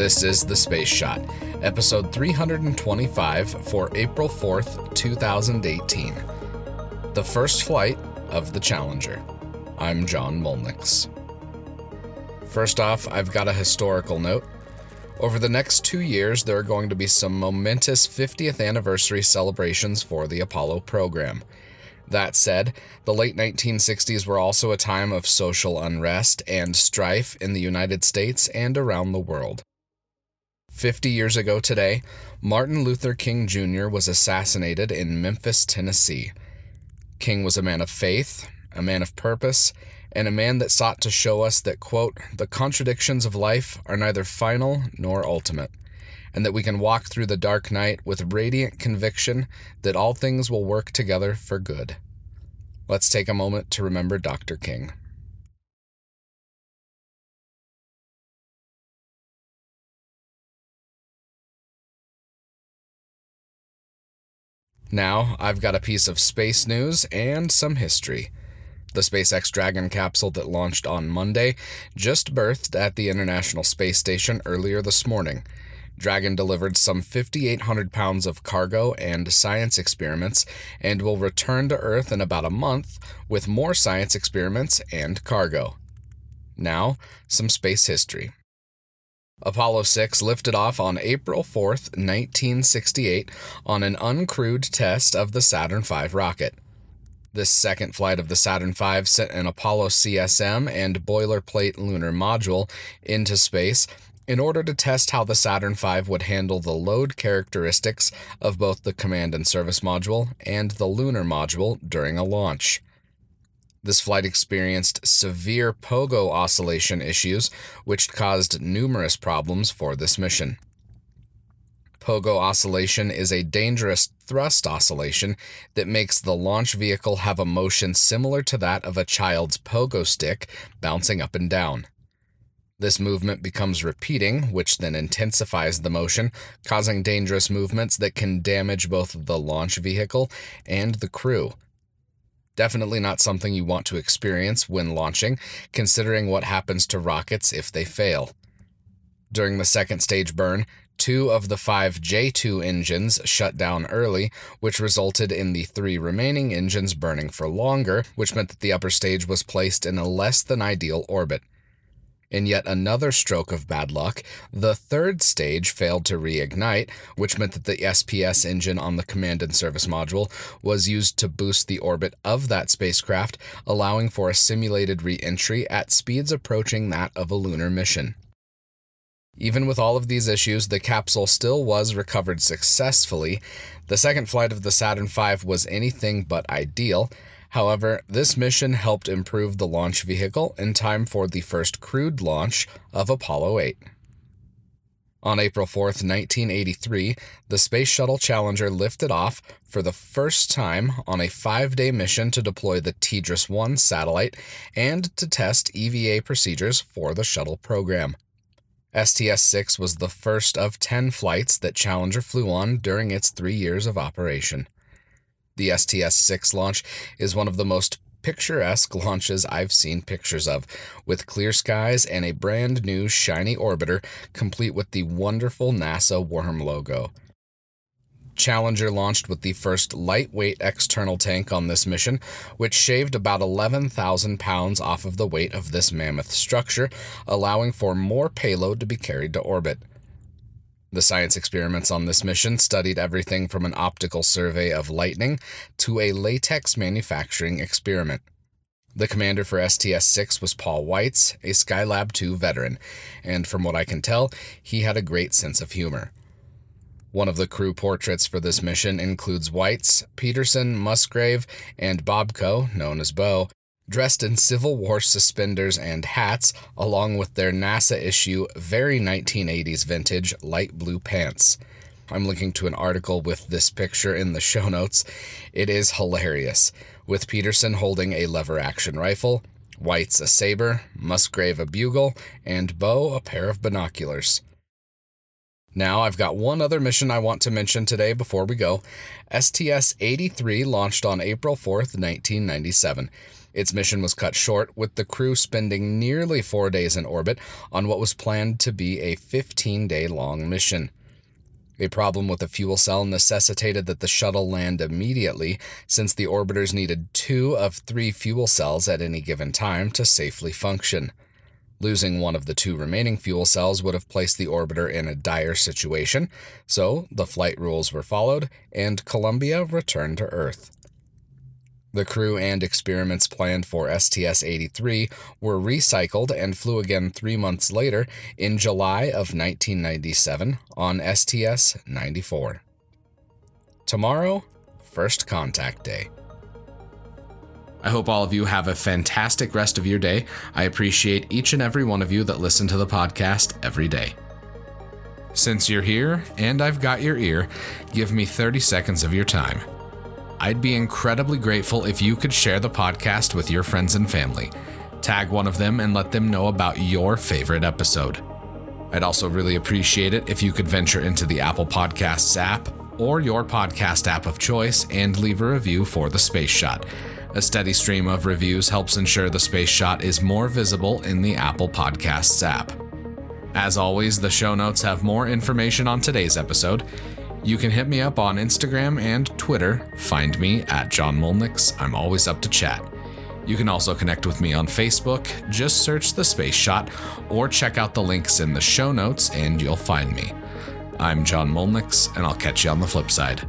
This is The Space Shot, episode 325 for April 4th, 2018. The first flight of the Challenger. I'm John Mulnix. First off, I've got a historical note. Over the next two years, there are going to be some momentous 50th anniversary celebrations for the Apollo program. That said, the late 1960s were also a time of social unrest and strife in the United States and around the world. 50 years ago today, Martin Luther King Jr. was assassinated in Memphis, Tennessee. King was a man of faith, a man of purpose, and a man that sought to show us that, quote, the contradictions of life are neither final nor ultimate, and that we can walk through the dark night with radiant conviction that all things will work together for good. Let's take a moment to remember Dr. King. Now, I've got a piece of space news and some history. The SpaceX Dragon capsule that launched on Monday just berthed at the International Space Station earlier this morning. Dragon delivered some 5,800 pounds of cargo and science experiments and will return to Earth in about a month with more science experiments and cargo. Now, some space history. Apollo 6 lifted off on April 4, 1968, on an uncrewed test of the Saturn V rocket. This second flight of the Saturn V sent an Apollo CSM and boilerplate lunar module into space in order to test how the Saturn V would handle the load characteristics of both the command and service module and the lunar module during a launch. This flight experienced severe pogo oscillation issues, which caused numerous problems for this mission. Pogo oscillation is a dangerous thrust oscillation that makes the launch vehicle have a motion similar to that of a child's pogo stick bouncing up and down. This movement becomes repeating, which then intensifies the motion, causing dangerous movements that can damage both the launch vehicle and the crew, Definitely not something you want to experience when launching, considering what happens to rockets if they fail. During the second stage burn, two of the five J2 engines shut down early, which resulted in the three remaining engines burning for longer, which meant that the upper stage was placed in a less than ideal orbit. In yet another stroke of bad luck, the third stage failed to reignite, which meant that the SPS engine on the command and service module was used to boost the orbit of that spacecraft, allowing for a simulated re entry at speeds approaching that of a lunar mission. Even with all of these issues, the capsule still was recovered successfully. The second flight of the Saturn V was anything but ideal, However, this mission helped improve the launch vehicle in time for the first crewed launch of Apollo 8. On April 4, 1983, the Space Shuttle Challenger lifted off for the first time on a five day mission to deploy the TDRS 1 satellite and to test EVA procedures for the shuttle program. STS 6 was the first of 10 flights that Challenger flew on during its three years of operation. The STS 6 launch is one of the most picturesque launches I've seen pictures of, with clear skies and a brand new shiny orbiter, complete with the wonderful NASA worm logo. Challenger launched with the first lightweight external tank on this mission, which shaved about 11,000 pounds off of the weight of this mammoth structure, allowing for more payload to be carried to orbit. The science experiments on this mission studied everything from an optical survey of lightning to a latex manufacturing experiment. The commander for STS 6 was Paul Weitz, a Skylab 2 veteran, and from what I can tell, he had a great sense of humor. One of the crew portraits for this mission includes Weitz, Peterson, Musgrave, and Bobko, known as Bo, dressed in Civil War suspenders and hats, along with their NASA issue, very 1980s vintage light blue pants. I'm linking to an article with this picture in the show notes. It is hilarious, with Peterson holding a lever action rifle, Weitz a saber, Musgrave a bugle, and Bo a pair of binoculars. Now, I've got one other mission I want to mention today before we go. STS 83 launched on April 4th, 1997. Its mission was cut short, with the crew spending nearly four days in orbit on what was planned to be a 15 day long mission. A problem with the fuel cell necessitated that the shuttle land immediately, since the orbiters needed two of three fuel cells at any given time to safely function. Losing one of the two remaining fuel cells would have placed the orbiter in a dire situation, so the flight rules were followed, and Columbia returned to Earth. The crew and experiments planned for STS 83 were recycled and flew again three months later in July of 1997 on STS 94. Tomorrow, First Contact Day. I hope all of you have a fantastic rest of your day. I appreciate each and every one of you that listen to the podcast every day. Since you're here and I've got your ear, give me 30 seconds of your time. I'd be incredibly grateful if you could share the podcast with your friends and family. Tag one of them and let them know about your favorite episode. I'd also really appreciate it if you could venture into the Apple Podcasts app or your podcast app of choice and leave a review for the Space Shot. A steady stream of reviews helps ensure the Space Shot is more visible in the Apple Podcasts app. As always, the show notes have more information on today's episode. You can hit me up on Instagram and Twitter. Find me at John Mulnix. I'm always up to chat. You can also connect with me on Facebook. Just search The Space Shot or check out the links in the show notes and you'll find me. I'm John Mulnix, and I'll catch you on the flip side.